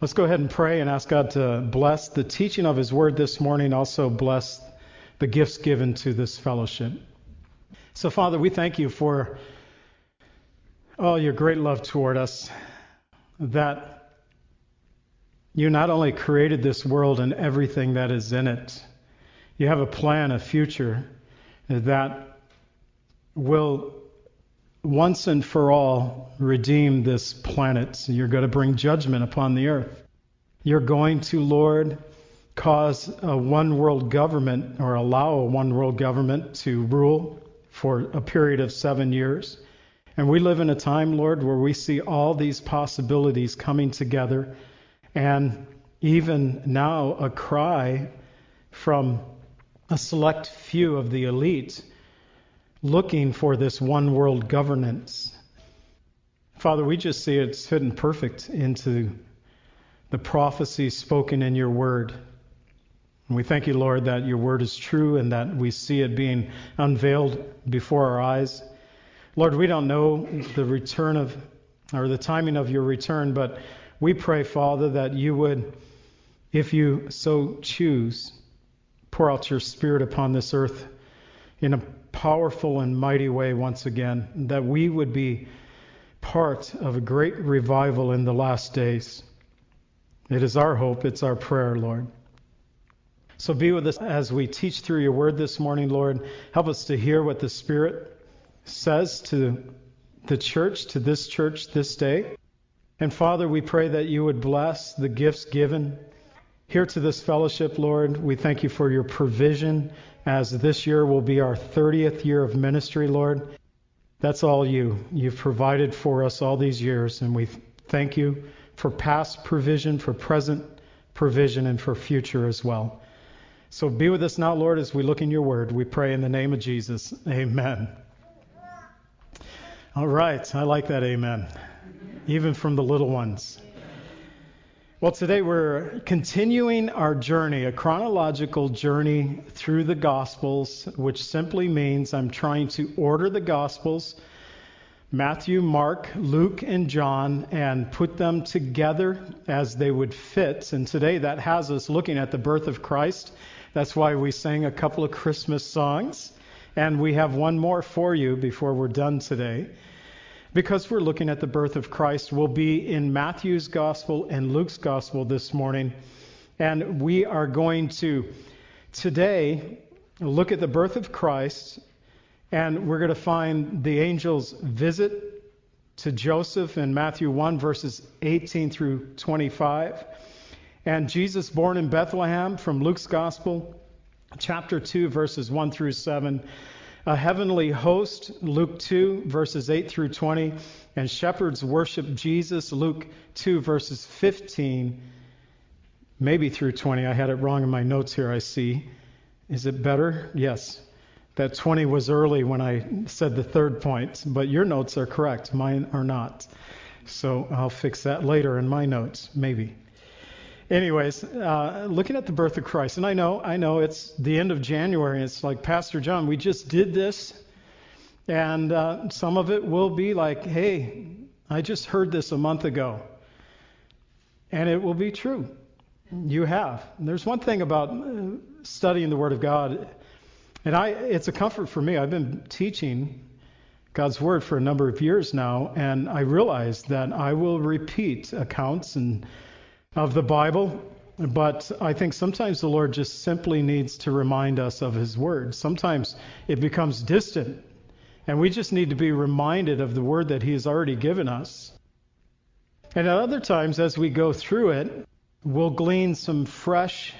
Let's go ahead and pray and ask God to bless the teaching of His Word this morning, also bless the gifts given to this fellowship. So, Father, we thank you for all your great love toward us, that you not only created this world and everything that is in it, you have a plan, a future that will once and for all redeem this planet. You're going to bring judgment upon the earth. You're going to, Lord, cause a one world government or allow a one world government to rule for a period of seven years. And we live in a time, Lord, where we see all these possibilities coming together, and even now a cry from a select few of the elite looking for this one world governance. Father, we just see it's fitting perfect into the prophecy spoken in your word. And we thank you, Lord, that your word is true and that we see it being unveiled before our eyes. Lord, we don't know the return of or the timing of your return, but we pray, Father, that you would, if you so choose, pour out your spirit upon this earth in a powerful and mighty way once again, that we would be part of a great revival in the last days. It is our hope, it's our prayer, Lord. So be with us as we teach through your word this morning, Lord. Help us to hear what the Spirit says to the church, to this church this day. And Father, we pray that you would bless the gifts given here to this fellowship, Lord. We thank you for your provision as this year will be our 30th year of ministry, Lord. That's all you. You've provided for us all these years, and we thank you for past provision, for present provision, and for future as well. So be with us now, Lord, as we look in your word. We pray in the name of Jesus. Amen. All right. I like that amen. Even from the little ones. Well, today we're continuing our journey, a chronological journey through the Gospels, which simply means I'm trying to order the Gospels, Matthew, Mark, Luke, and John, and put them together as they would fit. And today that has us looking at the birth of Christ. That's why we sang a couple of Christmas songs. And we have one more for you before we're done today because we're looking at the birth of Christ, we'll be in Matthew's gospel and Luke's gospel this morning. And we are going to today look at the birth of Christ, and we're going to find the angel's visit to Joseph in Matthew 1, verses 18 through 25. And Jesus born in Bethlehem from Luke's gospel, chapter 2, verses 1 through 7 a heavenly host, Luke 2, verses 8 through 20, and shepherds worship Jesus, Luke 2, verses 15, maybe through 20. I had it wrong in my notes here, I see. Is it better? Yes. That 20 was early when I said the third point, but your notes are correct. Mine are not. So I'll fix that later in my notes, maybe. Anyways, uh, looking at the birth of Christ, and I know, I know it's the end of January. It's like Pastor John, we just did this, and uh, some of it will be like, hey, I just heard this a month ago, and it will be true. You have. And there's one thing about uh, studying the Word of God, and I, it's a comfort for me. I've been teaching God's Word for a number of years now, and I realize that I will repeat accounts and of the Bible, but I think sometimes the Lord just simply needs to remind us of His Word. Sometimes it becomes distant, and we just need to be reminded of the Word that He has already given us. And at other times, as we go through it, we'll glean some fresh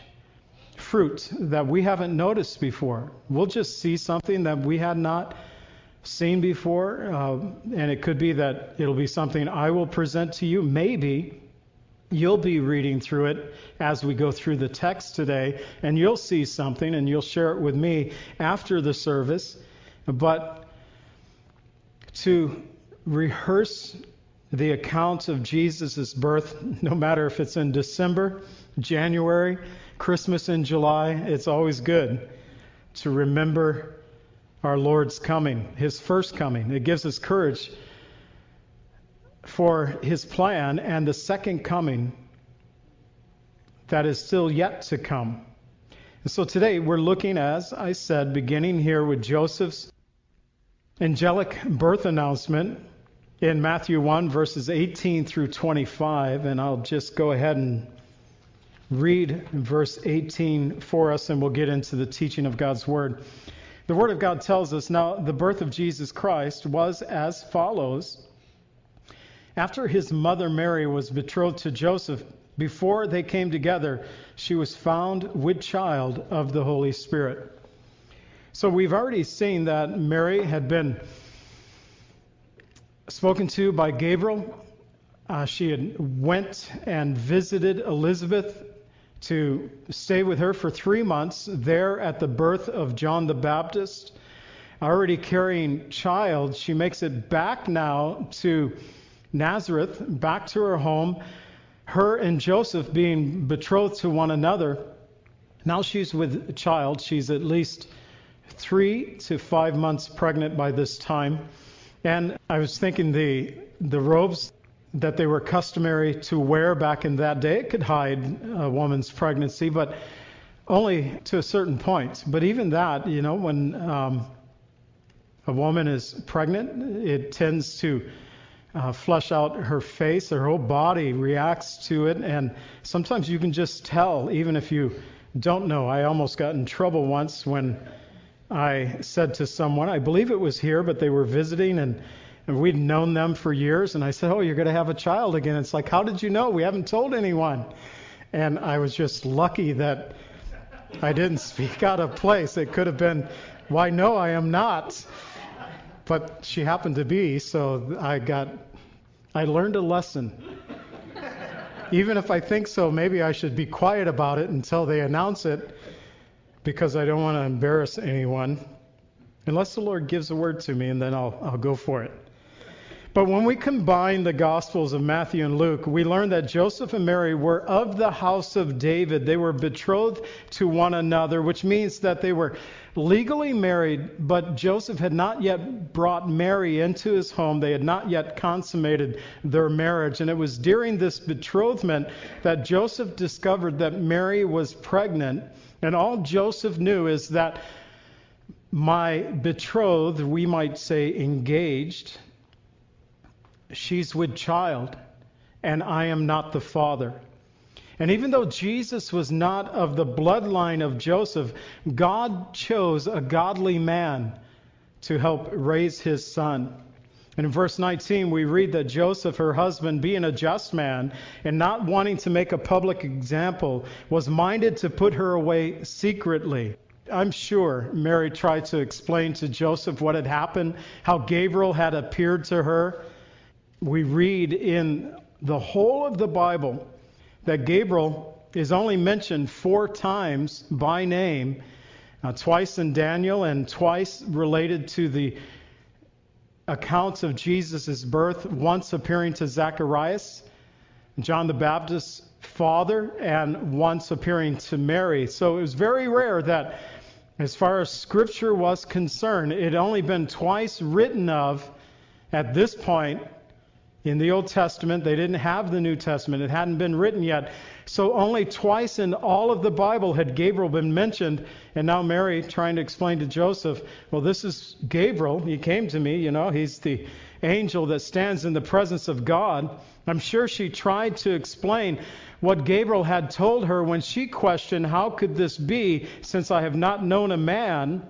fruit that we haven't noticed before. We'll just see something that we had not seen before, uh, and it could be that it'll be something I will present to you, maybe You'll be reading through it as we go through the text today, and you'll see something and you'll share it with me after the service. But to rehearse the account of Jesus' birth, no matter if it's in December, January, Christmas in July, it's always good to remember our Lord's coming, his first coming. It gives us courage for his plan and the second coming that is still yet to come. And so today we're looking, as I said, beginning here with Joseph's angelic birth announcement in Matthew 1, verses 18 through 25. And I'll just go ahead and read verse 18 for us, and we'll get into the teaching of God's Word. The Word of God tells us now the birth of Jesus Christ was as follows. After his mother Mary was betrothed to Joseph, before they came together, she was found with child of the Holy Spirit. So we've already seen that Mary had been spoken to by Gabriel. Uh, she had went and visited Elizabeth to stay with her for three months there at the birth of John the Baptist. Already carrying child, she makes it back now to Nazareth, back to her home her and Joseph being betrothed to one another. Now she's with a child. She's at least three to five months pregnant by this time. And I was thinking the the robes that they were customary to wear back in that day it could hide a woman's pregnancy, but only to a certain point. But even that, you know, when um, a woman is pregnant, it tends to uh, flush out her face. Her whole body reacts to it, and sometimes you can just tell, even if you don't know. I almost got in trouble once when I said to someone, I believe it was here, but they were visiting, and, and we'd known them for years, and I said, "Oh, you're going to have a child again." It's like, how did you know? We haven't told anyone. And I was just lucky that I didn't speak out of place. It could have been, "Why, no, I am not." But she happened to be, so I got, I learned a lesson. Even if I think so, maybe I should be quiet about it until they announce it because I don't want to embarrass anyone. Unless the Lord gives a word to me, and then I'll, I'll go for it. But when we combine the Gospels of Matthew and Luke, we learn that Joseph and Mary were of the house of David. They were betrothed to one another, which means that they were legally married, but Joseph had not yet brought Mary into his home. They had not yet consummated their marriage. And it was during this betrothment that Joseph discovered that Mary was pregnant. And all Joseph knew is that my betrothed, we might say engaged, she's with child, and I am not the father. And even though Jesus was not of the bloodline of Joseph, God chose a godly man to help raise his son. And in verse 19, we read that Joseph, her husband, being a just man and not wanting to make a public example, was minded to put her away secretly. I'm sure Mary tried to explain to Joseph what had happened, how Gabriel had appeared to her we read in the whole of the Bible that Gabriel is only mentioned four times by name, uh, twice in Daniel and twice related to the accounts of Jesus' birth, once appearing to Zacharias, John the Baptist's father, and once appearing to Mary. So it was very rare that, as far as Scripture was concerned, it had only been twice written of at this point in the Old Testament, they didn't have the New Testament. It hadn't been written yet. So only twice in all of the Bible had Gabriel been mentioned. And now Mary trying to explain to Joseph, well, this is Gabriel. He came to me, you know, he's the angel that stands in the presence of God. I'm sure she tried to explain what Gabriel had told her when she questioned, How could this be since I have not known a man?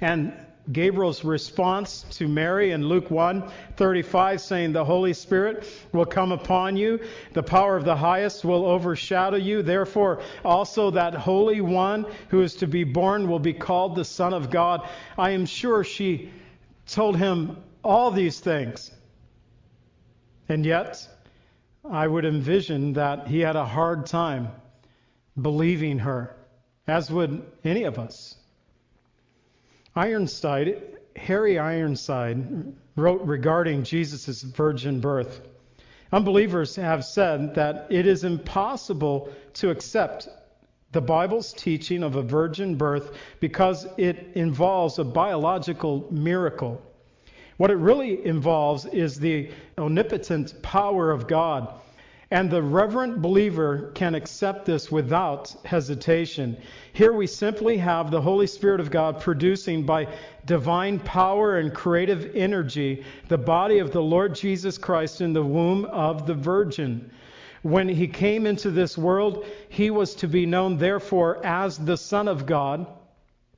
And Gabriel's response to Mary in Luke 1:35 saying the Holy Spirit will come upon you. The power of the highest will overshadow you. Therefore also that holy one who is to be born will be called the son of God. I am sure she told him all these things. And yet I would envision that he had a hard time believing her as would any of us Ironside, Harry Ironside, wrote regarding Jesus' virgin birth. Unbelievers have said that it is impossible to accept the Bible's teaching of a virgin birth because it involves a biological miracle. What it really involves is the omnipotent power of God And the reverent believer can accept this without hesitation. Here we simply have the Holy Spirit of God producing by divine power and creative energy the body of the Lord Jesus Christ in the womb of the Virgin. When he came into this world, he was to be known, therefore, as the Son of God.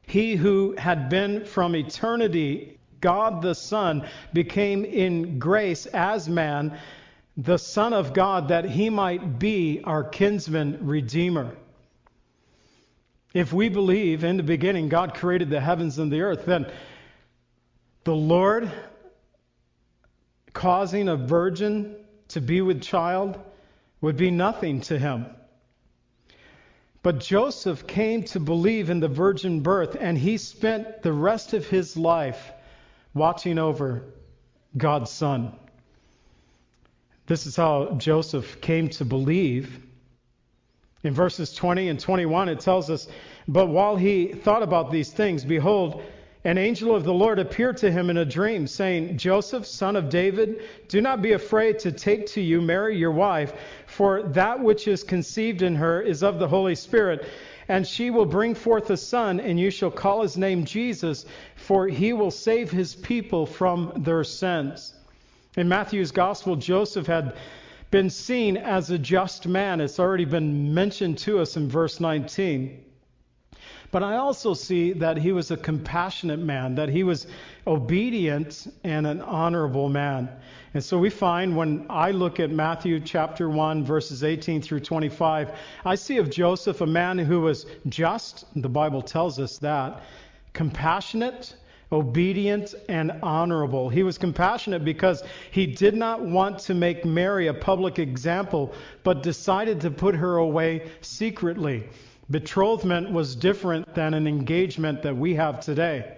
He who had been from eternity, God the Son, became in grace as man the Son of God that he might be our kinsman redeemer. If we believe in the beginning God created the heavens and the earth, then the Lord causing a virgin to be with child would be nothing to him. But Joseph came to believe in the virgin birth, and he spent the rest of his life watching over God's Son. This is how Joseph came to believe. In verses 20 and 21, it tells us, But while he thought about these things, behold, an angel of the Lord appeared to him in a dream, saying, Joseph, son of David, do not be afraid to take to you Mary, your wife, for that which is conceived in her is of the Holy Spirit. And she will bring forth a son, and you shall call his name Jesus, for he will save his people from their sins. In Matthew's gospel, Joseph had been seen as a just man. It's already been mentioned to us in verse 19. But I also see that he was a compassionate man, that he was obedient and an honorable man. And so we find when I look at Matthew chapter 1, verses 18 through 25, I see of Joseph a man who was just, the Bible tells us that, compassionate, obedient, and honorable. He was compassionate because he did not want to make Mary a public example, but decided to put her away secretly. Betrothment was different than an engagement that we have today.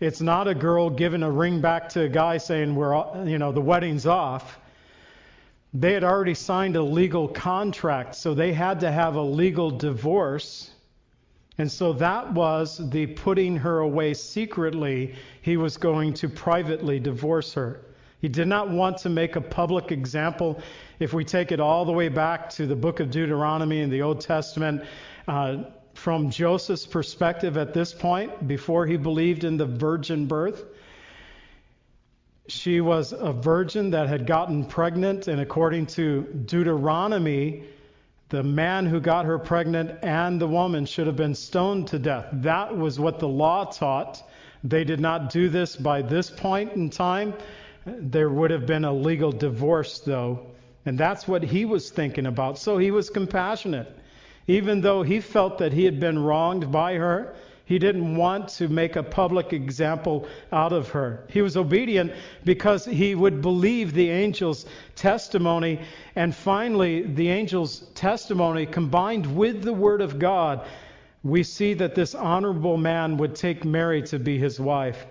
It's not a girl giving a ring back to a guy saying we're you know the wedding's off. They had already signed a legal contract, so they had to have a legal divorce and so that was the putting her away secretly. He was going to privately divorce her. He did not want to make a public example. If we take it all the way back to the book of Deuteronomy in the Old Testament, uh, from Joseph's perspective at this point, before he believed in the virgin birth, she was a virgin that had gotten pregnant, and according to Deuteronomy, the man who got her pregnant and the woman should have been stoned to death. That was what the law taught. They did not do this by this point in time. There would have been a legal divorce, though. And that's what he was thinking about. So he was compassionate. Even though he felt that he had been wronged by her, he didn't want to make a public example out of her. He was obedient because he would believe the angel's testimony. And finally, the angel's testimony combined with the word of God, we see that this honorable man would take Mary to be his wife.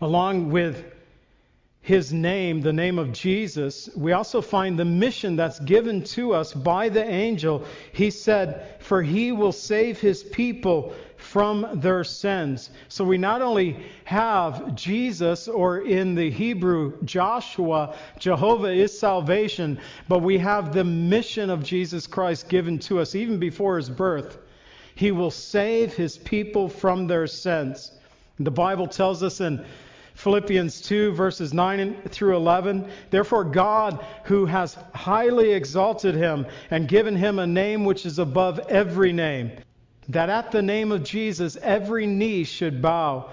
Along with his name, the name of Jesus, we also find the mission that's given to us by the angel. He said, For he will save his people from their sins. So we not only have Jesus, or in the Hebrew, Joshua, Jehovah is salvation, but we have the mission of Jesus Christ given to us even before his birth. He will save his people from their sins. The Bible tells us in Philippians 2, verses 9 through 11. Therefore, God, who has highly exalted him and given him a name which is above every name, that at the name of Jesus every knee should bow,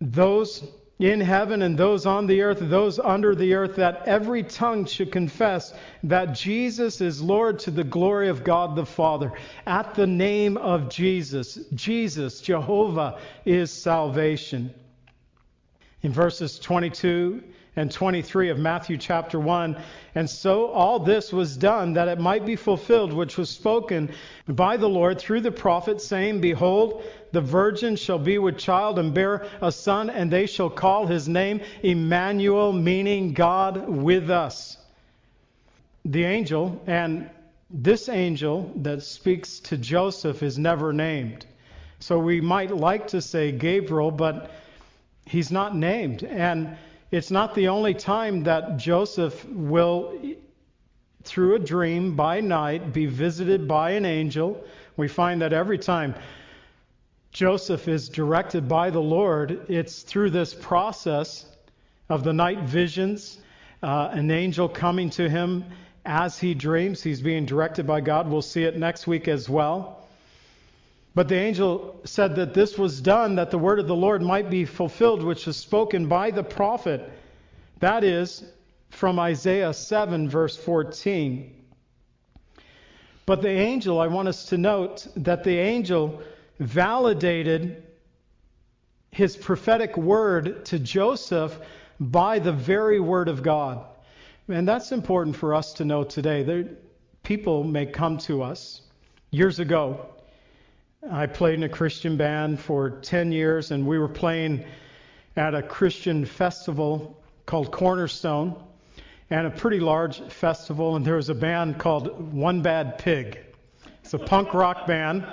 those in heaven and those on the earth, those under the earth, that every tongue should confess that Jesus is Lord to the glory of God the Father. At the name of Jesus, Jesus, Jehovah, is salvation in verses 22 and 23 of Matthew chapter 1. And so all this was done that it might be fulfilled, which was spoken by the Lord through the prophet, saying, Behold, the virgin shall be with child and bear a son, and they shall call his name Emmanuel, meaning God with us. The angel, and this angel that speaks to Joseph is never named. So we might like to say Gabriel, but He's not named. And it's not the only time that Joseph will through a dream by night, be visited by an angel. We find that every time Joseph is directed by the Lord, it's through this process of the night visions, uh, an angel coming to him as he dreams. He's being directed by God. We'll see it next week as well. But the angel said that this was done that the word of the Lord might be fulfilled, which was spoken by the prophet. That is from Isaiah 7, verse 14. But the angel, I want us to note that the angel validated his prophetic word to Joseph by the very word of God. And that's important for us to know today. There, people may come to us. Years ago, I played in a Christian band for 10 years, and we were playing at a Christian festival called Cornerstone, and a pretty large festival. And there was a band called One Bad Pig. It's a punk rock band,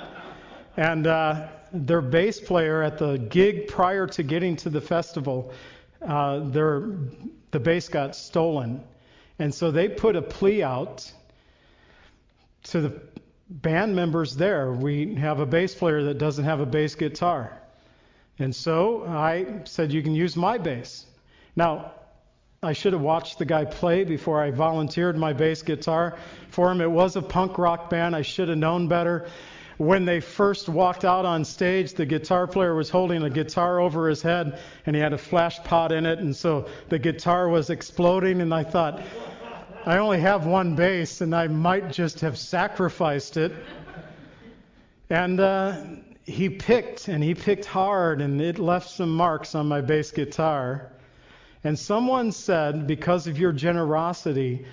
and uh, their bass player at the gig prior to getting to the festival, uh, their the bass got stolen, and so they put a plea out to the band members there. We have a bass player that doesn't have a bass guitar. And so I said, You can use my bass. Now, I should have watched the guy play before I volunteered my bass guitar for him. It was a punk rock band. I should have known better. When they first walked out on stage, the guitar player was holding a guitar over his head and he had a flash pot in it. And so the guitar was exploding. And I thought, I only have one bass, and I might just have sacrificed it. And uh, he picked, and he picked hard, and it left some marks on my bass guitar. And someone said, because of your generosity,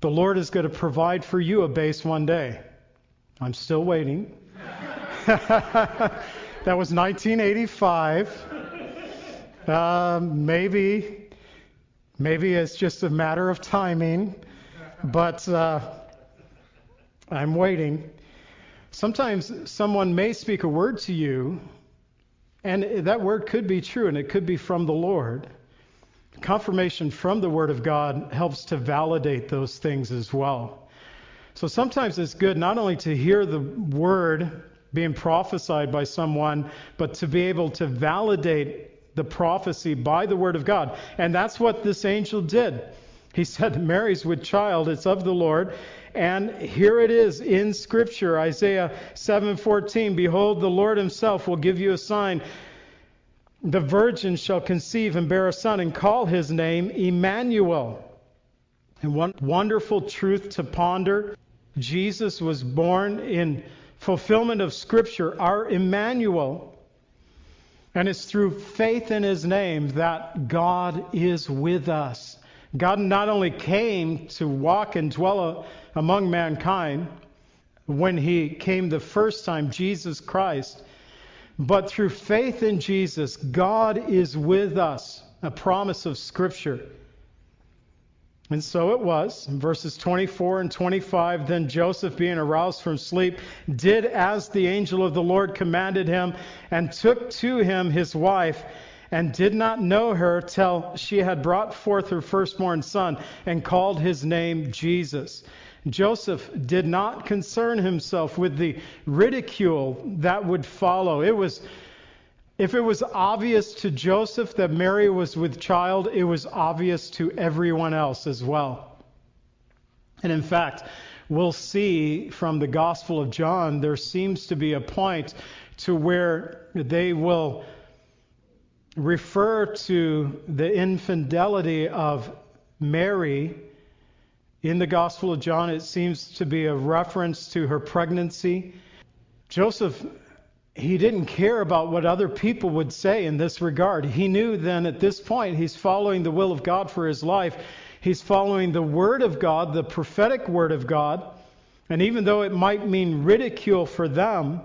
the Lord is going to provide for you a bass one day. I'm still waiting. that was 1985. Uh, maybe Maybe it's just a matter of timing, but uh, I'm waiting. Sometimes someone may speak a word to you, and that word could be true, and it could be from the Lord. Confirmation from the Word of God helps to validate those things as well. So sometimes it's good not only to hear the Word being prophesied by someone, but to be able to validate the prophecy by the word of God. And that's what this angel did. He said, Mary's with child, it's of the Lord. And here it is in scripture, Isaiah 7:14, behold the Lord himself will give you a sign. The virgin shall conceive and bear a son and call his name Emmanuel. And one wonderful truth to ponder, Jesus was born in fulfillment of scripture, our Emmanuel. And it's through faith in his name that God is with us. God not only came to walk and dwell among mankind when he came the first time, Jesus Christ, but through faith in Jesus, God is with us, a promise of Scripture. And so it was. In verses 24 and 25, then Joseph, being aroused from sleep, did as the angel of the Lord commanded him, and took to him his wife, and did not know her till she had brought forth her firstborn son, and called his name Jesus. Joseph did not concern himself with the ridicule that would follow. It was if it was obvious to Joseph that Mary was with child, it was obvious to everyone else as well. And in fact, we'll see from the Gospel of John, there seems to be a point to where they will refer to the infidelity of Mary. In the Gospel of John, it seems to be a reference to her pregnancy. Joseph he didn't care about what other people would say in this regard. He knew then at this point he's following the will of God for his life. He's following the word of God, the prophetic word of God. And even though it might mean ridicule for them,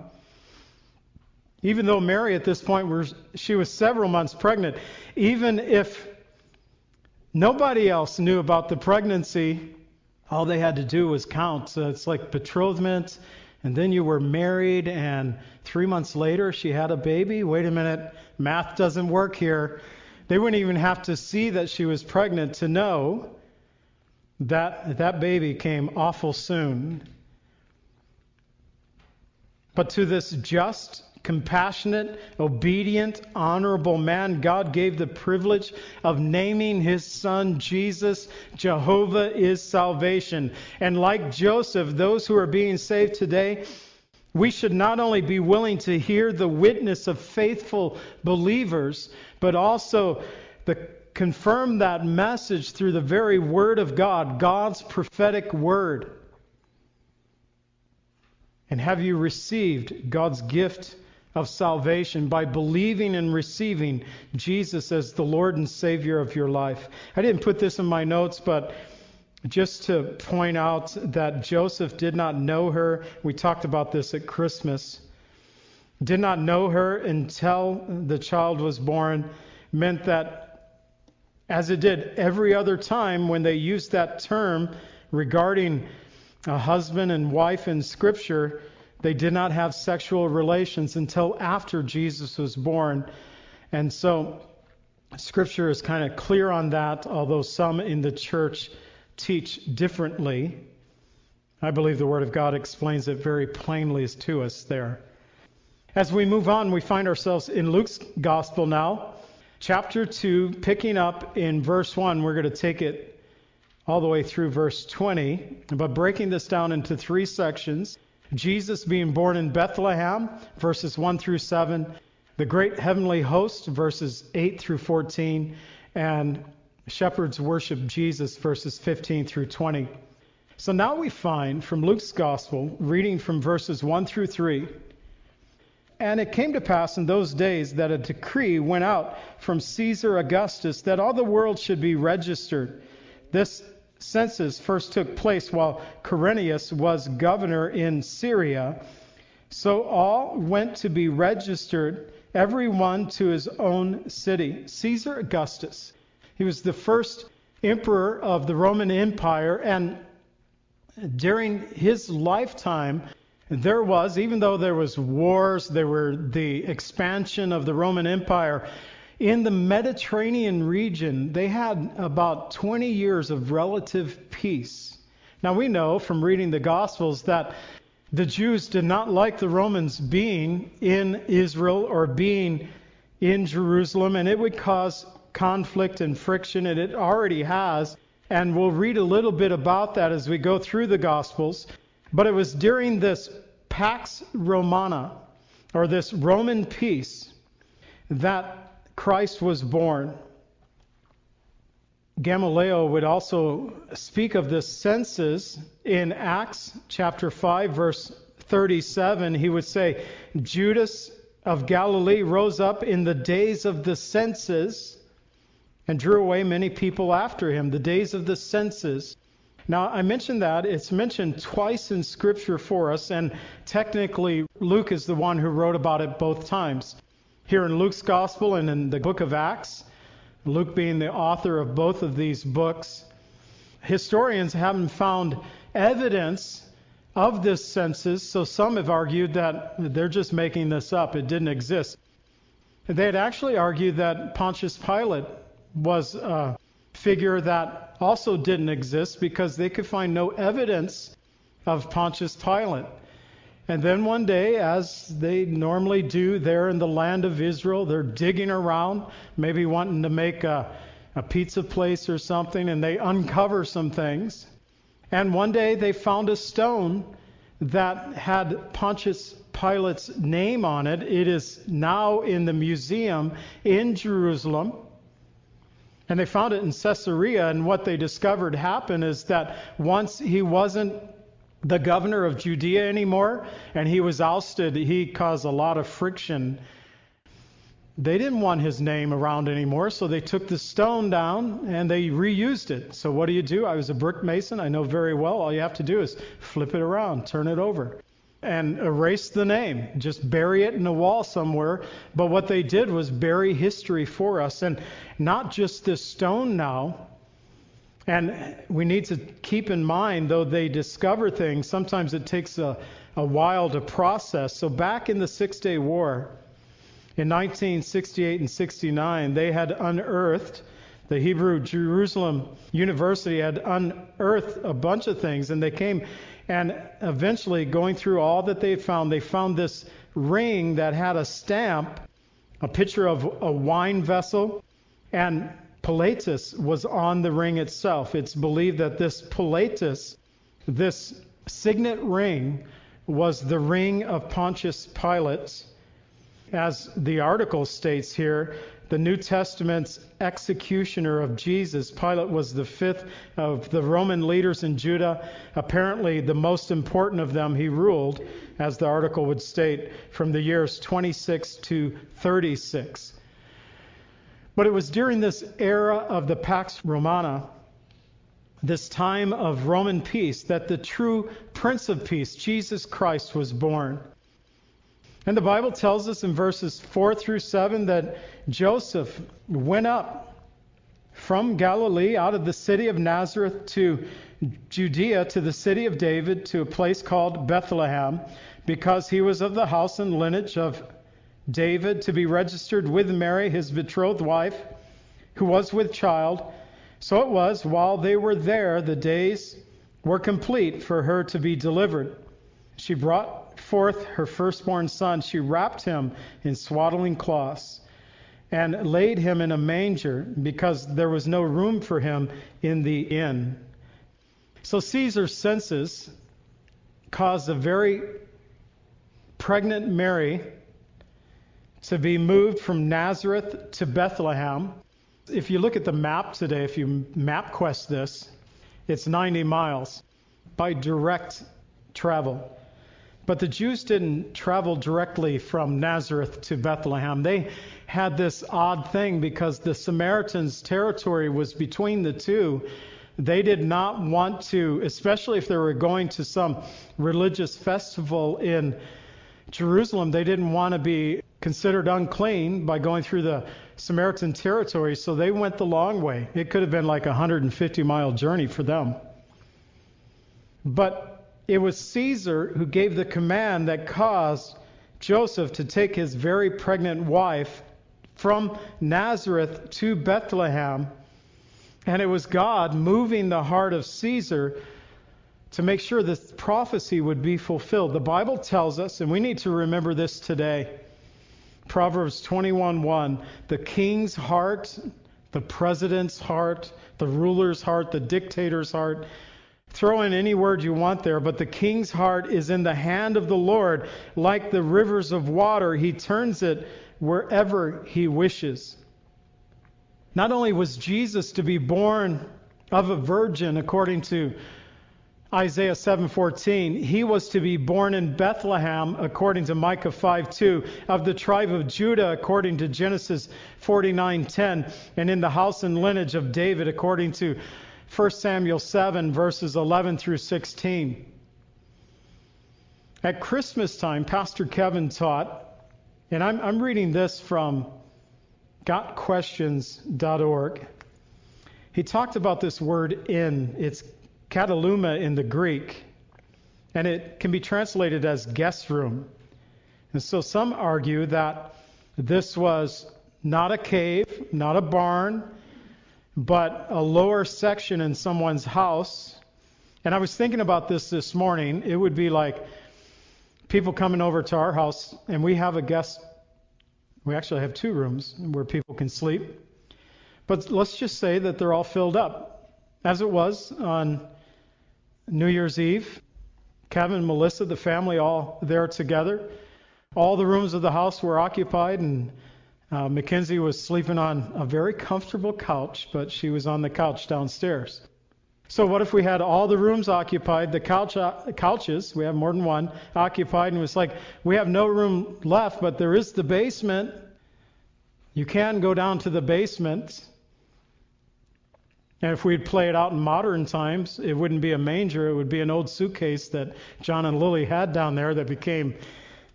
even though Mary at this point was she was several months pregnant, even if nobody else knew about the pregnancy, all they had to do was count. So it's like betrothment and then you were married, and three months later she had a baby. Wait a minute, math doesn't work here. They wouldn't even have to see that she was pregnant to know that that baby came awful soon. But to this just, compassionate, obedient, honorable man, God gave the privilege of naming his son Jesus. Jehovah is salvation. And like Joseph, those who are being saved today, we should not only be willing to hear the witness of faithful believers, but also the, confirm that message through the very Word of God, God's prophetic Word. And have you received God's gift of salvation by believing and receiving Jesus as the Lord and Savior of your life? I didn't put this in my notes, but just to point out that Joseph did not know her, we talked about this at Christmas, did not know her until the child was born, meant that, as it did every other time when they used that term regarding a husband and wife in Scripture, they did not have sexual relations until after Jesus was born. And so, Scripture is kind of clear on that, although some in the church teach differently. I believe the Word of God explains it very plainly to us there. As we move on, we find ourselves in Luke's Gospel now, chapter 2, picking up in verse 1. We're going to take it all the way through verse 20, but breaking this down into three sections. Jesus being born in Bethlehem, verses 1 through 7, the great heavenly host, verses 8 through 14, and shepherds worship Jesus, verses 15 through 20. So now we find from Luke's Gospel, reading from verses 1 through 3, and it came to pass in those days that a decree went out from Caesar Augustus that all the world should be registered. This census first took place while Quirinius was governor in Syria. So all went to be registered, every one to his own city. Caesar Augustus he was the first emperor of the Roman Empire, and during his lifetime, there was, even though there was wars, there were the expansion of the Roman Empire, in the Mediterranean region, they had about 20 years of relative peace. Now we know from reading the Gospels that the Jews did not like the Romans being in Israel or being in Jerusalem, and it would cause conflict and friction, and it already has. And we'll read a little bit about that as we go through the Gospels. But it was during this Pax Romana, or this Roman peace, that Christ was born. Gamaliel would also speak of the census in Acts chapter 5, verse 37. He would say, Judas of Galilee rose up in the days of the census and drew away many people after him, the days of the census. Now, I mentioned that. It's mentioned twice in Scripture for us, and technically, Luke is the one who wrote about it both times. Here in Luke's Gospel and in the book of Acts, Luke being the author of both of these books, historians haven't found evidence of this census, so some have argued that they're just making this up. It didn't exist. They had actually argued that Pontius Pilate was a figure that also didn't exist because they could find no evidence of Pontius Pilate. And then one day, as they normally do there in the land of Israel, they're digging around, maybe wanting to make a, a pizza place or something, and they uncover some things. And one day they found a stone that had Pontius Pilate's name on it. It is now in the museum in Jerusalem. And they found it in Caesarea, and what they discovered happened is that once he wasn't the governor of Judea anymore and he was ousted, he caused a lot of friction. They didn't want his name around anymore, so they took the stone down and they reused it. So, what do you do? I was a brick mason, I know very well. All you have to do is flip it around, turn it over and erase the name, just bury it in a wall somewhere. But what they did was bury history for us, and not just this stone now. And we need to keep in mind, though they discover things, sometimes it takes a, a while to process. So back in the Six Day War, in 1968 and 69, they had unearthed the Hebrew Jerusalem University had unearthed a bunch of things, and they came and eventually, going through all that they found, they found this ring that had a stamp, a picture of a wine vessel, and Pilatus was on the ring itself. It's believed that this Pilatus, this signet ring, was the ring of Pontius Pilate. As the article states here, the New Testament's executioner of Jesus. Pilate was the fifth of the Roman leaders in Judah, apparently the most important of them. He ruled, as the article would state, from the years 26 to 36. But it was during this era of the Pax Romana, this time of Roman peace, that the true Prince of Peace, Jesus Christ, was born. And the Bible tells us in verses 4 through 7 that Joseph went up from Galilee out of the city of Nazareth to Judea to the city of David to a place called Bethlehem because he was of the house and lineage of David to be registered with Mary, his betrothed wife, who was with child. So it was while they were there, the days were complete for her to be delivered. She brought forth her firstborn son, she wrapped him in swaddling cloths and laid him in a manger because there was no room for him in the inn. So Caesar's census caused a very pregnant Mary to be moved from Nazareth to Bethlehem. If you look at the map today, if you map quest this, it's 90 miles by direct travel. But the Jews didn't travel directly from Nazareth to Bethlehem. They had this odd thing because the Samaritans' territory was between the two. They did not want to, especially if they were going to some religious festival in Jerusalem, they didn't want to be considered unclean by going through the Samaritan territory, so they went the long way. It could have been like a 150 mile journey for them. But it was Caesar who gave the command that caused Joseph to take his very pregnant wife from Nazareth to Bethlehem. And it was God moving the heart of Caesar to make sure this prophecy would be fulfilled. The Bible tells us, and we need to remember this today. Proverbs 21:1, the king's heart, the president's heart, the ruler's heart, the dictator's heart Throw in any word you want there, but the king's heart is in the hand of the Lord. Like the rivers of water, he turns it wherever he wishes. Not only was Jesus to be born of a virgin according to Isaiah 7:14, he was to be born in Bethlehem according to Micah 5:2, of the tribe of Judah according to Genesis 49:10, and in the house and lineage of David according to 1 Samuel 7, verses 11 through 16. At Christmas time, Pastor Kevin taught, and I'm, I'm reading this from gotquestions.org. He talked about this word in. It's kataluma in the Greek, and it can be translated as guest room. And so some argue that this was not a cave, not a barn, but a lower section in someone's house. And I was thinking about this this morning. It would be like people coming over to our house, and we have a guest. We actually have two rooms where people can sleep. But let's just say that they're all filled up, as it was on New Year's Eve. Kevin, Melissa, the family all there together. All the rooms of the house were occupied, and uh, Mackenzie was sleeping on a very comfortable couch, but she was on the couch downstairs. So what if we had all the rooms occupied, the couch, uh, couches, we have more than one, occupied, and it was like, we have no room left, but there is the basement. You can go down to the basement. And if we'd play it out in modern times, it wouldn't be a manger, it would be an old suitcase that John and Lily had down there that became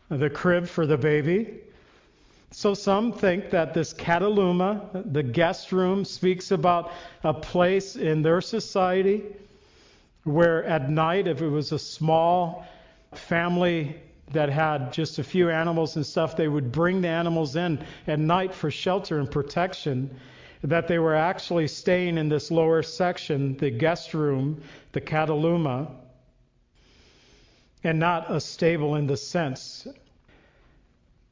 the crib for the baby. So some think that this kataluma, the guest room, speaks about a place in their society where at night, if it was a small family that had just a few animals and stuff, they would bring the animals in at night for shelter and protection. That they were actually staying in this lower section, the guest room, the kataluma, and not a stable in the sense.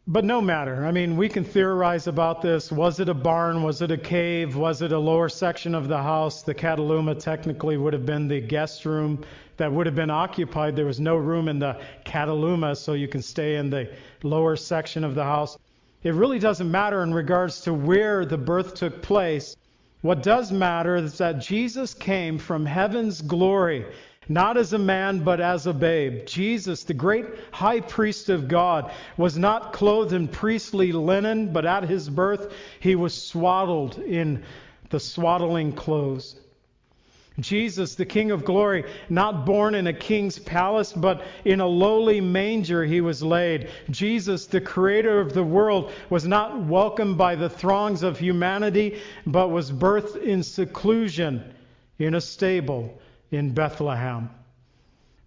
But no matter. I mean, we can theorize about this. Was it a barn? Was it a cave? Was it a lower section of the house? The kataluma technically would have been the guest room that would have been occupied. There was no room in the kataluma, so you can stay in the lower section of the house. It really doesn't matter in regards to where the birth took place. What does matter is that Jesus came from heaven's glory, not as a man, but as a babe. Jesus, the great high priest of God, was not clothed in priestly linen, but at his birth he was swaddled in the swaddling clothes. Jesus, the King of glory, not born in a king's palace, but in a lowly manger he was laid. Jesus, the creator of the world, was not welcomed by the throngs of humanity, but was birthed in seclusion in a stable in Bethlehem.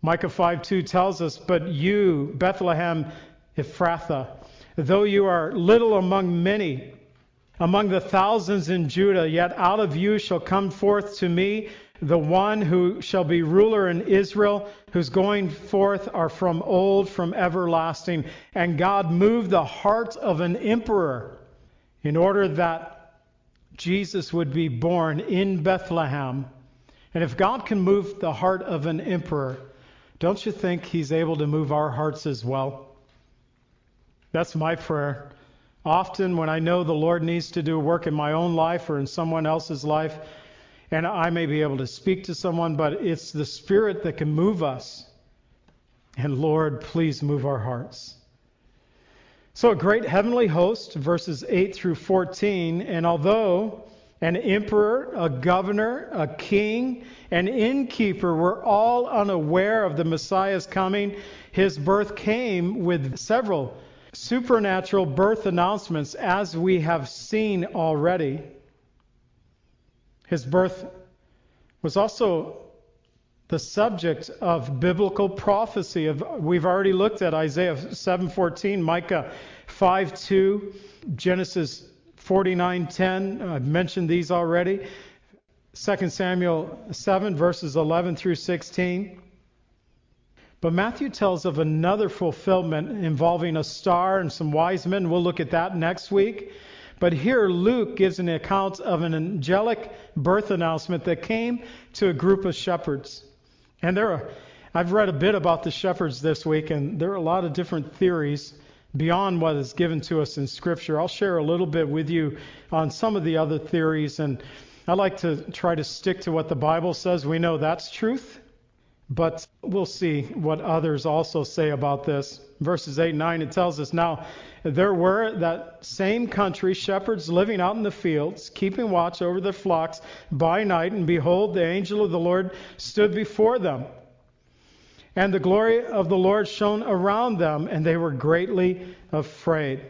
Micah 5:2 tells us, But you, Bethlehem Ephrathah, though you are little among many, among the thousands in Judah, yet out of you shall come forth to me the one who shall be ruler in Israel, whose going forth are from old, from everlasting. And God moved the heart of an emperor in order that Jesus would be born in Bethlehem. And if God can move the heart of an emperor, don't you think he's able to move our hearts as well? That's my prayer. Often, when I know the Lord needs to do work in my own life or in someone else's life, and I may be able to speak to someone, but it's the Spirit that can move us. And Lord, please move our hearts. So, a great heavenly host, verses 8 through 14, and although an emperor, a governor, a king, an innkeeper were all unaware of the Messiah's coming, his birth came with several supernatural birth announcements, as we have seen already. His birth was also the subject of biblical prophecy. Of, we've already looked at Isaiah 7:14, Micah 5:2, Genesis 49:10. I've mentioned these already. 2 Samuel 7 verses 11 through 16. But Matthew tells of another fulfillment involving a star and some wise men. We'll look at that next week. But here Luke gives an account of an angelic birth announcement that came to a group of shepherds. And there are, I've read a bit about the shepherds this week, and there are a lot of different theories beyond what is given to us in Scripture. I'll share a little bit with you on some of the other theories, and I like to try to stick to what the Bible says. We know that's truth, but we'll see what others also say about this. Verses 8 and 9, it tells us now there were that same country shepherds living out in the fields, keeping watch over their flocks by night, and behold, the angel of the Lord stood before them. And the glory of the Lord shone around them, and they were greatly afraid.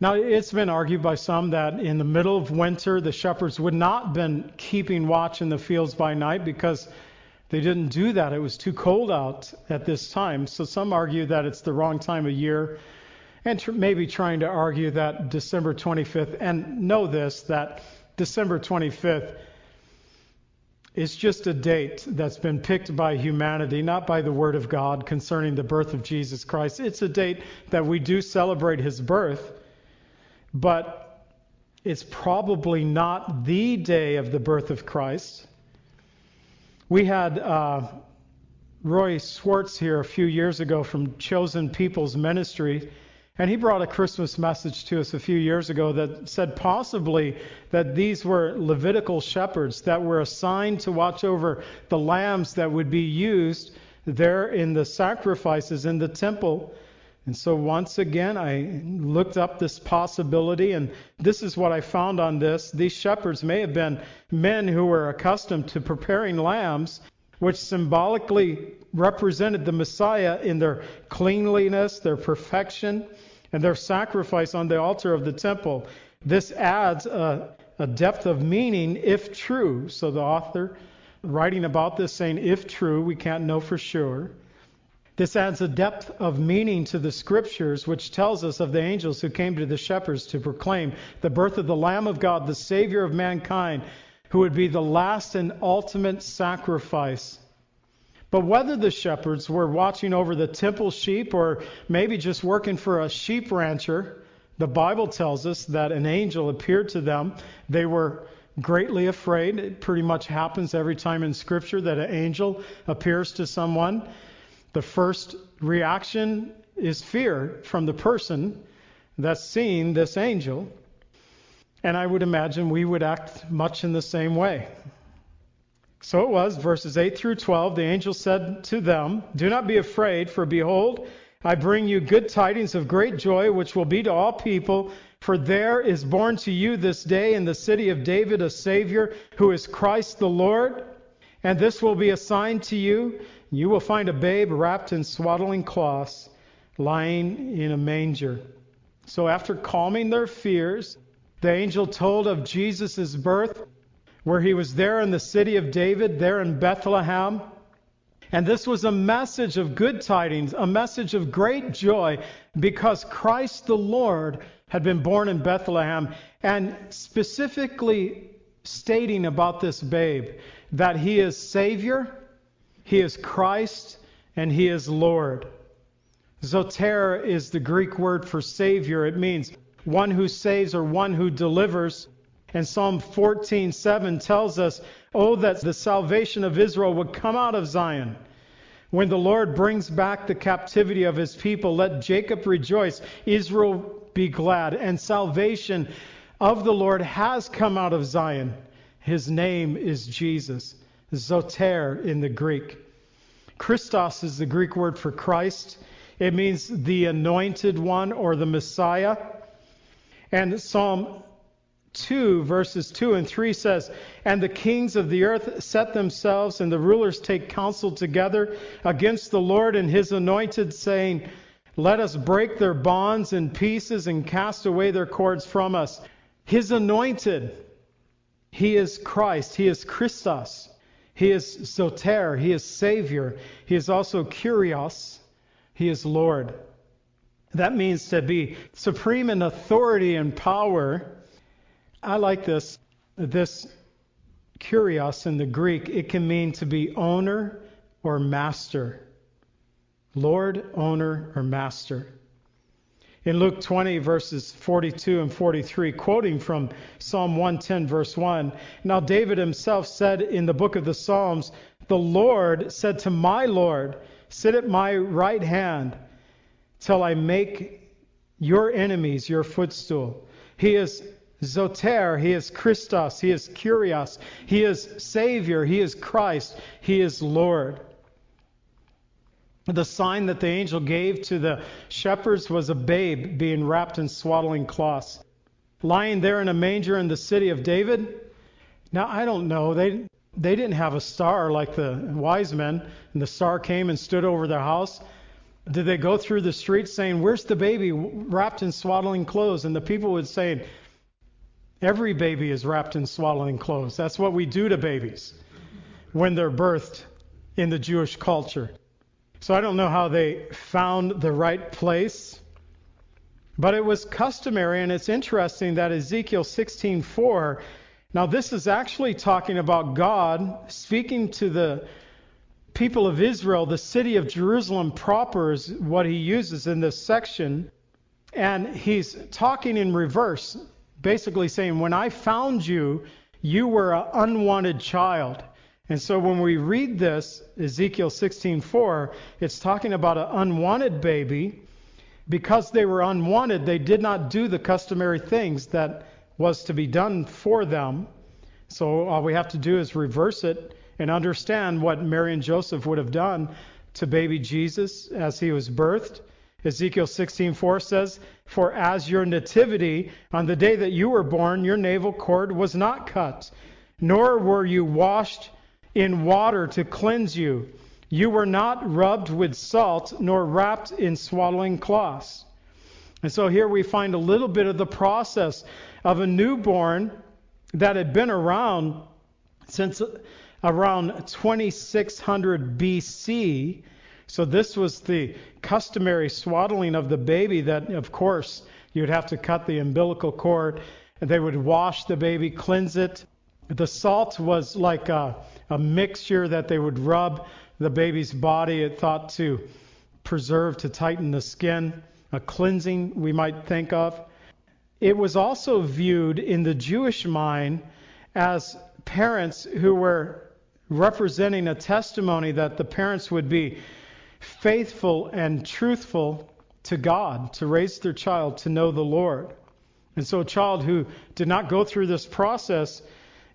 Now, it's been argued by some that in the middle of winter, the shepherds would not have been keeping watch in the fields by night because they didn't do that. It was too cold out at this time. So some argue that it's the wrong time of year and tr- maybe trying to argue that December 25th, and know this, that December 25th is just a date that's been picked by humanity, not by the Word of God concerning the birth of Jesus Christ. It's a date that we do celebrate his birth, but it's probably not the day of the birth of Christ. We had uh, Roy Swartz here a few years ago from Chosen People's Ministry and he brought a Christmas message to us a few years ago that said possibly that these were Levitical shepherds that were assigned to watch over the lambs that would be used there in the sacrifices in the temple. And so once again, I looked up this possibility, and this is what I found on this. These shepherds may have been men who were accustomed to preparing lambs, which symbolically represented the Messiah in their cleanliness, their perfection and their sacrifice on the altar of the temple. This adds a, a depth of meaning if true. So the author writing about this saying, if true, we can't know for sure. This adds a depth of meaning to the scriptures, which tells us of the angels who came to the shepherds to proclaim the birth of the Lamb of God, the Savior of mankind, who would be the last and ultimate sacrifice. But whether the shepherds were watching over the temple sheep or maybe just working for a sheep rancher, the Bible tells us that an angel appeared to them. They were greatly afraid. It pretty much happens every time in Scripture that an angel appears to someone. The first reaction is fear from the person that's seeing this angel. And I would imagine we would act much in the same way. So it was, verses 8 through 12, the angel said to them, Do not be afraid, for behold, I bring you good tidings of great joy, which will be to all people. For there is born to you this day in the city of David a Savior, who is Christ the Lord. And this will be a sign to you. You will find a babe wrapped in swaddling cloths, lying in a manger. So, after calming their fears, the angel told of Jesus' birth, where he was there in the city of David, there in Bethlehem. And this was a message of good tidings, a message of great joy, because Christ the Lord had been born in Bethlehem, and specifically stating about this babe that he is Savior he is Christ and He is Lord. Soter is the Greek word for Savior. It means one who saves or one who delivers. And Psalm 14:7 tells us, "Oh that the salvation of Israel would come out of Zion." When the Lord brings back the captivity of his people, let Jacob rejoice, Israel be glad, and salvation of the Lord has come out of Zion. His name is Jesus soter in the Greek. Christos is the Greek word for Christ. It means the anointed one or the Messiah. And Psalm 2, verses 2 and 3 says, And the kings of the earth set themselves, and the rulers take counsel together against the Lord and his anointed, saying, Let us break their bonds in pieces and cast away their cords from us. His anointed, he is Christ, he is Christos. He is Soter, He is Savior. He is also Kyrios, He is Lord. That means to be supreme in authority and power. I like this. This Kyrios in the Greek, it can mean to be owner or master. Lord, owner, or master. In Luke 20, verses 42 and 43, quoting from Psalm 110, verse 1, Now David himself said in the book of the Psalms, The Lord said to my Lord, Sit at my right hand till I make your enemies your footstool. He is Soter, he is Christos, he is Kyrios, he is Savior, he is Christ, he is Lord. The sign that the angel gave to the shepherds was a babe being wrapped in swaddling cloths, lying there in a manger in the city of David. Now, I don't know. They, they didn't have a star like the wise men, and the star came and stood over their house. Did they go through the streets saying, Where's the baby wrapped in swaddling clothes? And the people would say, Every baby is wrapped in swaddling clothes. That's what we do to babies when they're birthed in the Jewish culture. So I don't know how they found the right place, but it was customary, and it's interesting that Ezekiel 16:4. Now this is actually talking about God speaking to the people of Israel, the city of Jerusalem proper is what he uses in this section, and he's talking in reverse, basically saying, "When I found you, you were an unwanted child." And so when we read this, Ezekiel 16:4, it's talking about an unwanted baby. Because they were unwanted, they did not do the customary things that was to be done for them. So all we have to do is reverse it and understand what Mary and Joseph would have done to baby Jesus as he was birthed. Ezekiel 16:4 says, "For as your nativity on the day that you were born, your navel cord was not cut, nor were you washed in water to cleanse you. You were not rubbed with salt, nor wrapped in swaddling cloths. And so here we find a little bit of the process of a newborn that had been around since around 2600 BC, So this was the customary swaddling of the baby that, of course, you'd have to cut the umbilical cord. And they would wash the baby, cleanse it. The salt was like a, a mixture that they would rub the baby's body, it thought to preserve, to tighten the skin, a cleansing we might think of. It was also viewed in the Jewish mind as parents who were representing a testimony that the parents would be faithful and truthful to God, to raise their child to know the Lord. And so, a child who did not go through this process,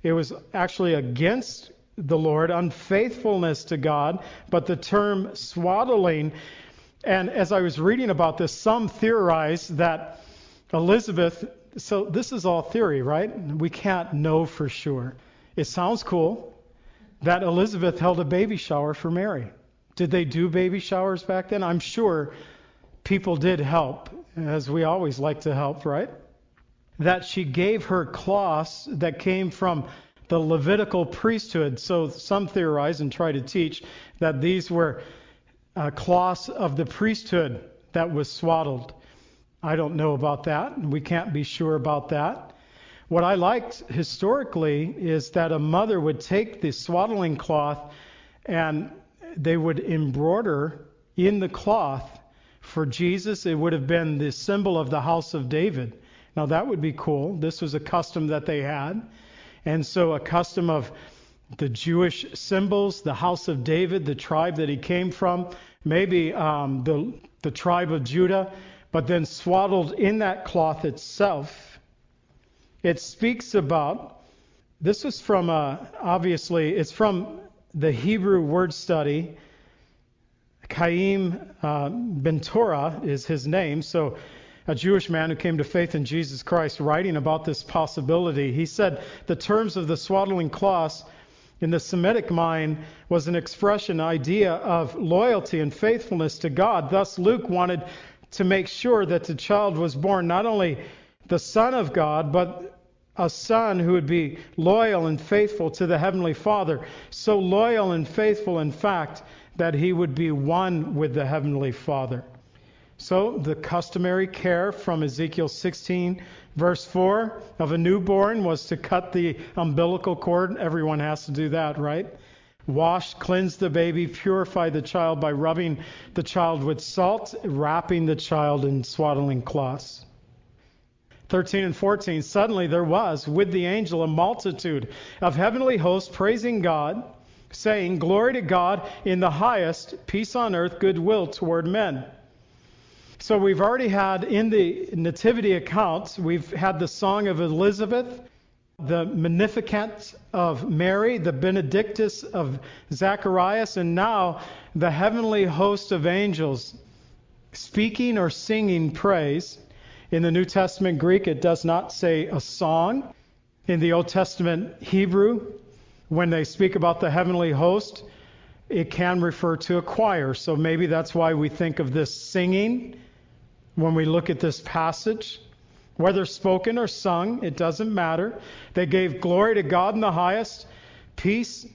it was actually against the Lord, unfaithfulness to God. But the term swaddling, and as I was reading about this, some theorize that Elizabeth, so this is all theory, right? We can't know for sure. It sounds cool that Elizabeth held a baby shower for Mary. Did they do baby showers back then? I'm sure people did help, as we always like to help, right? That she gave her cloths that came from the Levitical priesthood. So some theorize and try to teach that these were uh, cloths of the priesthood that was swaddled. I don't know about that. and We can't be sure about that. What I liked historically is that a mother would take the swaddling cloth and they would embroider in the cloth for Jesus. It would have been the symbol of the house of David. Now that would be cool. This was a custom that they had. And so a custom of the Jewish symbols, the house of David, the tribe that he came from, maybe um, the, the tribe of Judah, but then swaddled in that cloth itself it speaks about, this is from, uh, obviously, it's from the Hebrew word study. Chaim uh, Ben is his name. So, a Jewish man who came to faith in Jesus Christ, writing about this possibility, he said the terms of the swaddling cloths in the Semitic mind was an expression, idea of loyalty and faithfulness to God. Thus, Luke wanted to make sure that the child was born not only the Son of God, but a son who would be loyal and faithful to the Heavenly Father. So loyal and faithful, in fact, that he would be one with the Heavenly Father. So, the customary care from Ezekiel 16, verse 4, of a newborn was to cut the umbilical cord. Everyone has to do that, right? Wash, cleanse the baby, purify the child by rubbing the child with salt, wrapping the child in swaddling cloths. 13 and 14 Suddenly there was with the angel a multitude of heavenly hosts praising God, saying, Glory to God in the highest, peace on earth, goodwill toward men. So we've already had in the nativity accounts, we've had the song of Elizabeth, the Magnificat of Mary, the Benedictus of Zacharias, and now the heavenly host of angels speaking or singing praise. In the New Testament Greek, it does not say a song. In the Old Testament Hebrew, when they speak about the heavenly host, it can refer to a choir. So maybe that's why we think of this singing when we look at this passage. Whether spoken or sung, it doesn't matter. They gave glory to God in the highest, peace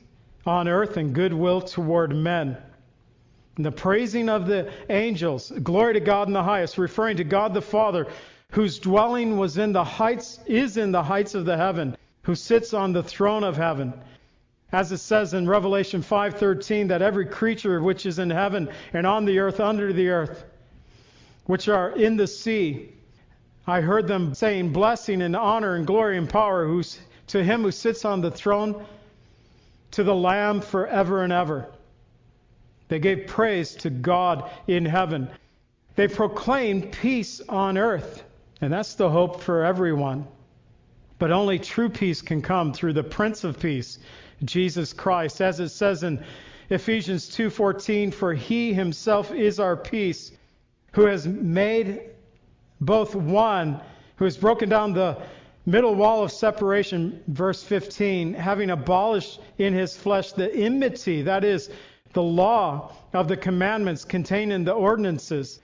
on earth, and goodwill toward men. And the praising of the angels, glory to God in the highest, referring to God the Father, whose dwelling was in the heights, is in the heights of the heaven, who sits on the throne of heaven. As it says in Revelation 5:13 that every creature which is in heaven and on the earth under the earth, which are in the sea, I heard them saying blessing and honor and glory and power who's, to him who sits on the throne, to the Lamb forever and ever. They gave praise to God in heaven. They proclaimed peace on earth. And that's the hope for everyone. But only true peace can come through the Prince of Peace, Jesus Christ. As it says in Ephesians 2:14, for he himself is our peace, who has made both one, who has broken down the middle wall of separation, verse 15, having abolished in his flesh the enmity, that is, the law of the commandments contained in the ordinances,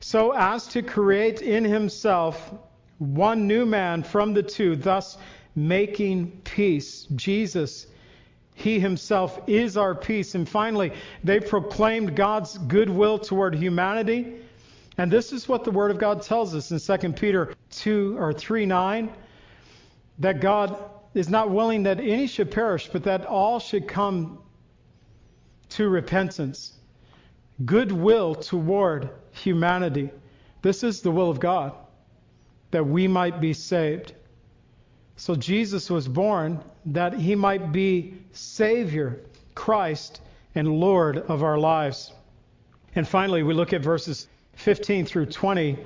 so as to create in himself one new man from the two, thus making peace. Jesus, He himself is our peace. And finally, they proclaimed God's goodwill toward humanity. And this is what the Word of God tells us in 2 Peter 2 or 3 9 that God is not willing that any should perish, but that all should come to repentance. Goodwill toward humanity. This is the will of God, that we might be saved. So Jesus was born that he might be Savior, Christ, and Lord of our lives. And finally, we look at verses 15 through 20.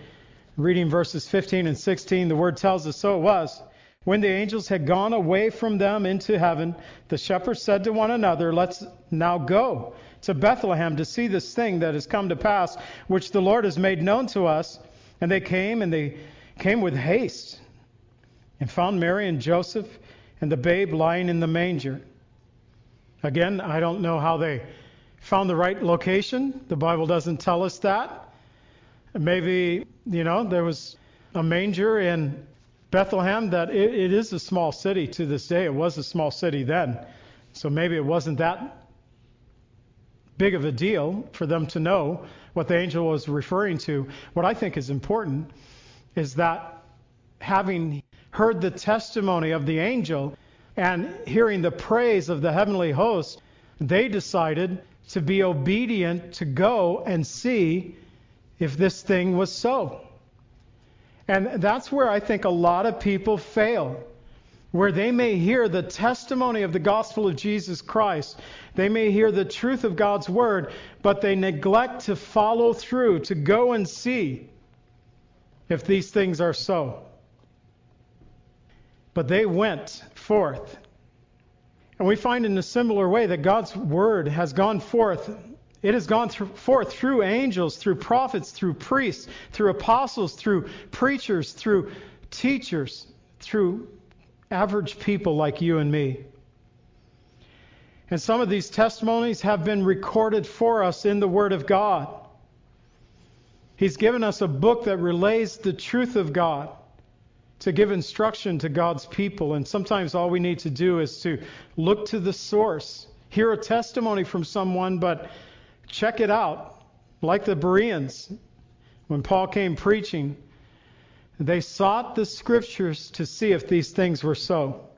Reading verses 15 and 16, the word tells us so it was. When the angels had gone away from them into heaven, the shepherds said to one another, Let's now go to Bethlehem to see this thing that has come to pass, which the Lord has made known to us. And they came, and they came with haste and found Mary and Joseph and the babe lying in the manger. Again, I don't know how they found the right location. The Bible doesn't tell us that. Maybe, you know, there was a manger in Bethlehem that it, it is a small city to this day. It was a small city then. So maybe it wasn't that big of a deal for them to know what the angel was referring to. What I think is important is that having heard the testimony of the angel and hearing the praise of the heavenly host, they decided to be obedient to go and see if this thing was so. And that's where I think a lot of people fail. Where they may hear the testimony of the gospel of Jesus Christ, they may hear the truth of God's word, but they neglect to follow through, to go and see if these things are so. But they went forth. And we find in a similar way that God's word has gone forth. It has gone through, forth through angels, through prophets, through priests, through apostles, through preachers, through teachers, through average people like you and me. And some of these testimonies have been recorded for us in the Word of God. He's given us a book that relays the truth of God to give instruction to God's people. And sometimes all we need to do is to look to the source, hear a testimony from someone, but check it out. Like the Bereans, when Paul came preaching, they sought the scriptures to see if these things were so.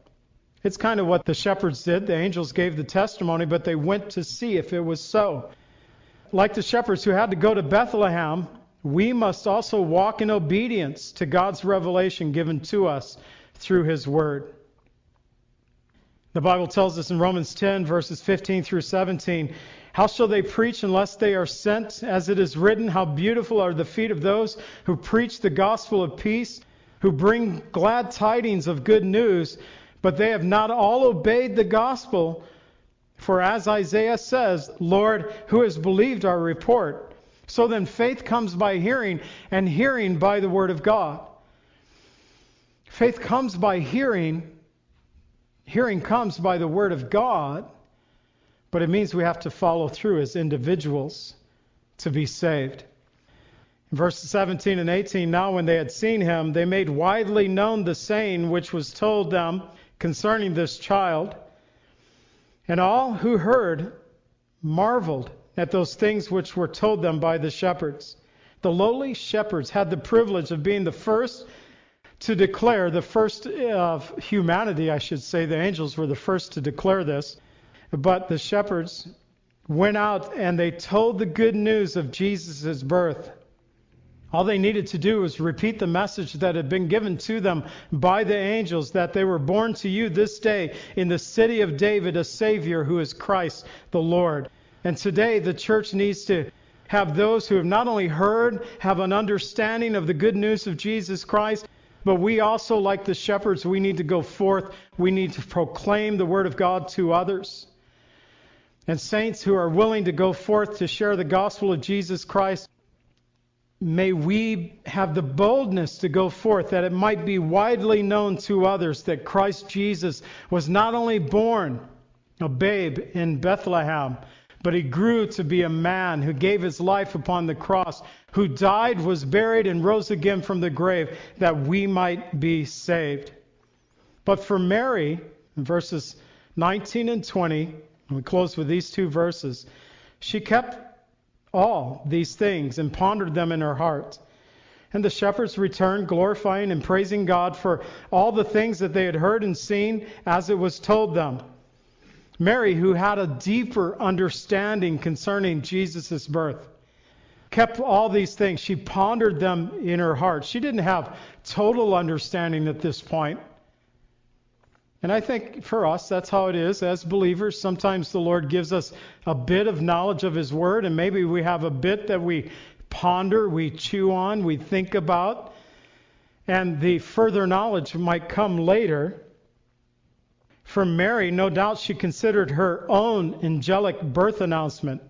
It's kind of what the shepherds did. The angels gave the testimony, but they went to see if it was so. Like the shepherds who had to go to Bethlehem we must also walk in obedience to God's revelation given to us through His Word. The Bible tells us in Romans 10, verses 15 through 17, How shall they preach unless they are sent? As it is written, How beautiful are the feet of those who preach the gospel of peace, who bring glad tidings of good news, but they have not all obeyed the gospel. For as Isaiah says, Lord, who has believed our report? So then faith comes by hearing, and hearing by the Word of God. Faith comes by hearing. Hearing comes by the Word of God, but it means we have to follow through as individuals to be saved. In verses 17 and 18, now when they had seen him, they made widely known the saying which was told them concerning this child. And all who heard marveled at those things which were told them by the shepherds. The lowly shepherds had the privilege of being the first to declare, the first uh, of humanity, I should say. The angels were the first to declare this. But the shepherds went out and they told the good news of Jesus' birth. All they needed to do was repeat the message that had been given to them by the angels that they were born to you this day in the city of David a Savior who is Christ the Lord. And today, the church needs to have those who have not only heard, have an understanding of the good news of Jesus Christ, but we also, like the shepherds, we need to go forth. We need to proclaim the word of God to others. And saints who are willing to go forth to share the gospel of Jesus Christ, may we have the boldness to go forth that it might be widely known to others that Christ Jesus was not only born a babe in Bethlehem, but he grew to be a man who gave his life upon the cross, who died, was buried, and rose again from the grave that we might be saved. But for Mary, in verses 19 and 20, and we close with these two verses. She kept all these things and pondered them in her heart. And the shepherds returned, glorifying and praising God for all the things that they had heard and seen as it was told them. Mary, who had a deeper understanding concerning Jesus' birth, kept all these things. She pondered them in her heart. She didn't have total understanding at this point. And I think for us, that's how it is as believers. Sometimes the Lord gives us a bit of knowledge of His Word, and maybe we have a bit that we ponder, we chew on, we think about. And the further knowledge might come later. For Mary, no doubt she considered her own angelic birth announcement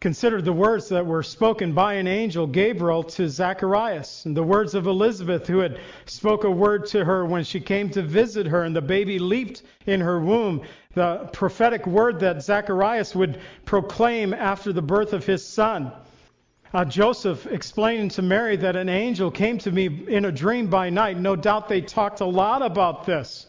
Consider the words that were spoken by an angel, Gabriel, to Zacharias, and the words of Elizabeth, who had spoke a word to her when she came to visit her, and the baby leaped in her womb. The prophetic word that Zacharias would proclaim after the birth of his son. Uh, Joseph explaining to Mary that an angel came to me in a dream by night. No doubt they talked a lot about this.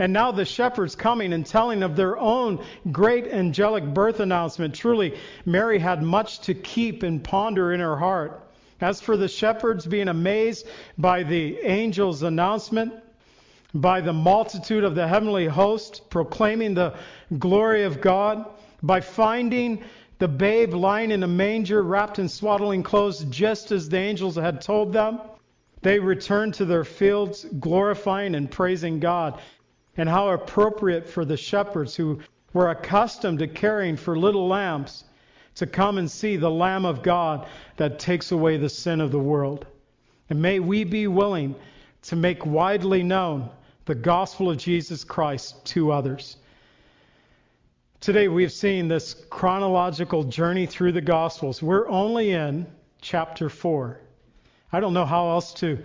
And now the shepherds coming and telling of their own great angelic birth announcement. Truly, Mary had much to keep and ponder in her heart. As for the shepherds being amazed by the angel's announcement, by the multitude of the heavenly host proclaiming the glory of God, by finding the babe lying in a manger wrapped in swaddling clothes, just as the angels had told them, they returned to their fields, glorifying and praising God and how appropriate for the shepherds who were accustomed to caring for little lambs to come and see the Lamb of God that takes away the sin of the world. And may we be willing to make widely known the gospel of Jesus Christ to others. Today we've seen this chronological journey through the Gospels. We're only in chapter 4. I don't know how else to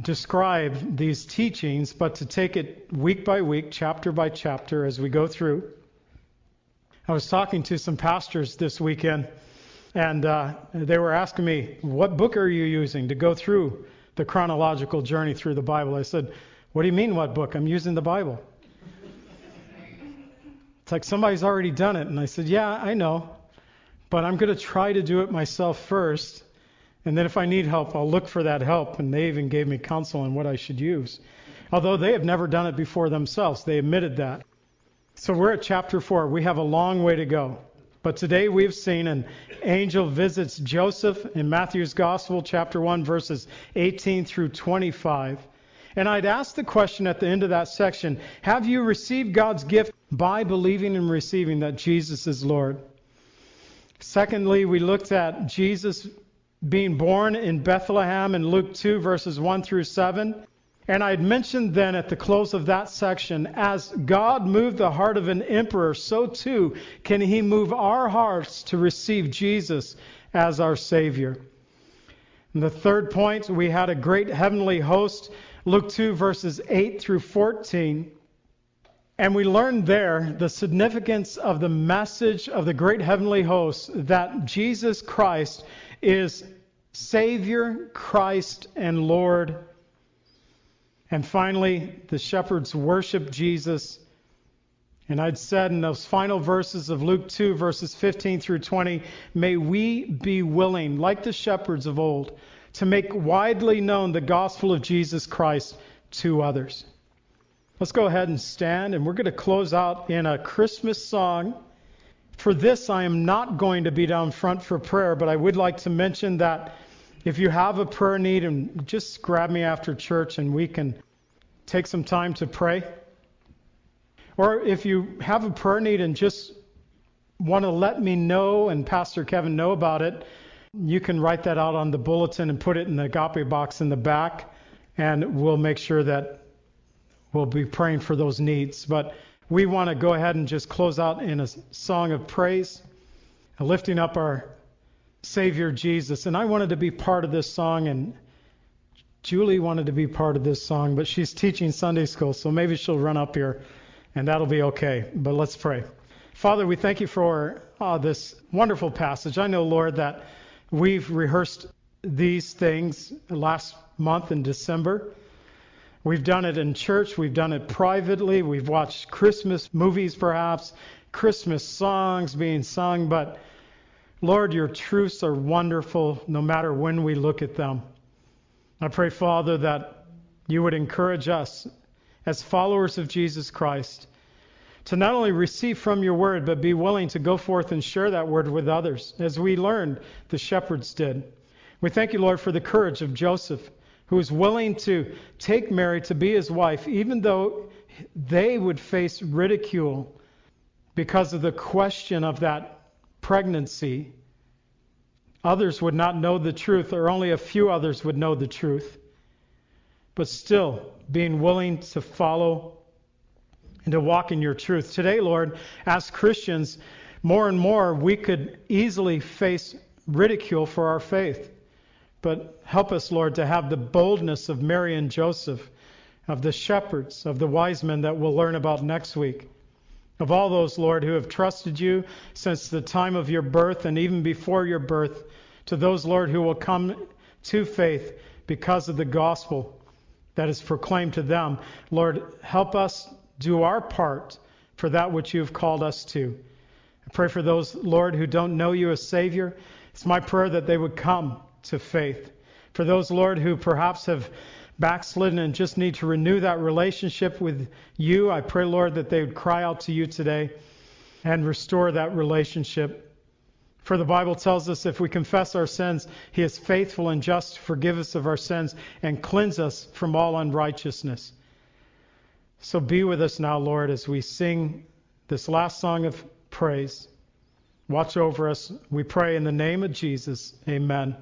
describe these teachings, but to take it week by week, chapter by chapter as we go through. I was talking to some pastors this weekend, and uh, they were asking me, What book are you using to go through the chronological journey through the Bible? I said, What do you mean, what book? I'm using the Bible. It's like somebody's already done it. And I said, Yeah, I know, but I'm going to try to do it myself first and then if I need help, I'll look for that help. And they even gave me counsel on what I should use. Although they have never done it before themselves, they admitted that. So we're at chapter 4. We have a long way to go. But today we've seen an angel visits Joseph in Matthew's Gospel, chapter 1, verses 18 through 25. And I'd ask the question at the end of that section Have you received God's gift by believing and receiving that Jesus is Lord? Secondly, we looked at Jesus being born in Bethlehem in Luke 2, verses 1 through 7. And I had mentioned then at the close of that section, as God moved the heart of an emperor, so too can he move our hearts to receive Jesus as our Savior. And the third point, we had a great heavenly host, Luke 2, verses 8 through 14. And we learned there the significance of the message of the great heavenly host that Jesus Christ is Savior, Christ, and Lord. And finally, the shepherds worship Jesus. And I'd said in those final verses of Luke 2, verses 15 through 20, may we be willing, like the shepherds of old, to make widely known the gospel of Jesus Christ to others. Let's go ahead and stand, and we're going to close out in a Christmas song. For this, I am not going to be down front for prayer, but I would like to mention that if you have a prayer need, and just grab me after church and we can take some time to pray. Or if you have a prayer need and just want to let me know and Pastor Kevin know about it, you can write that out on the bulletin and put it in the agape box in the back, and we'll make sure that we'll be praying for those needs. But we want to go ahead and just close out in a song of praise, lifting up our Savior Jesus. And I wanted to be part of this song, and Julie wanted to be part of this song, but she's teaching Sunday school, so maybe she'll run up here, and that'll be okay. But let's pray. Father, we thank you for uh, this wonderful passage. I know, Lord, that we've rehearsed these things last month in December We've done it in church, we've done it privately, we've watched Christmas movies perhaps, Christmas songs being sung, but Lord, your truths are wonderful no matter when we look at them. I pray, Father, that you would encourage us as followers of Jesus Christ to not only receive from your word, but be willing to go forth and share that word with others, as we learned the shepherds did. We thank you, Lord, for the courage of Joseph, who was willing to take Mary to be his wife, even though they would face ridicule because of the question of that pregnancy. Others would not know the truth, or only a few others would know the truth. But still, being willing to follow and to walk in your truth. Today, Lord, as Christians, more and more we could easily face ridicule for our faith. But help us, Lord, to have the boldness of Mary and Joseph, of the shepherds, of the wise men that we'll learn about next week. Of all those, Lord, who have trusted you since the time of your birth and even before your birth, to those, Lord, who will come to faith because of the gospel that is proclaimed to them. Lord, help us do our part for that which you have called us to. I pray for those, Lord, who don't know you as Savior. It's my prayer that they would come to faith. For those, Lord, who perhaps have backslidden and just need to renew that relationship with you, I pray, Lord, that they would cry out to you today and restore that relationship. For the Bible tells us if we confess our sins, He is faithful and just to forgive us of our sins and cleanse us from all unrighteousness. So be with us now, Lord, as we sing this last song of praise. Watch over us, we pray in the name of Jesus. Amen.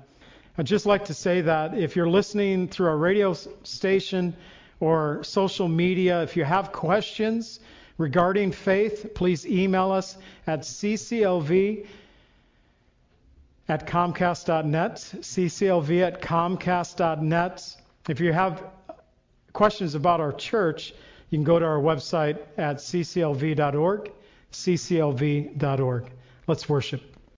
I'd just like to say that if you're listening through our radio station or social media, if you have questions regarding faith, please email us at cclv at comcast.net, cclv at comcast.net. If you have questions about our church, you can go to our website at cclv.org, cclv.org. Let's worship.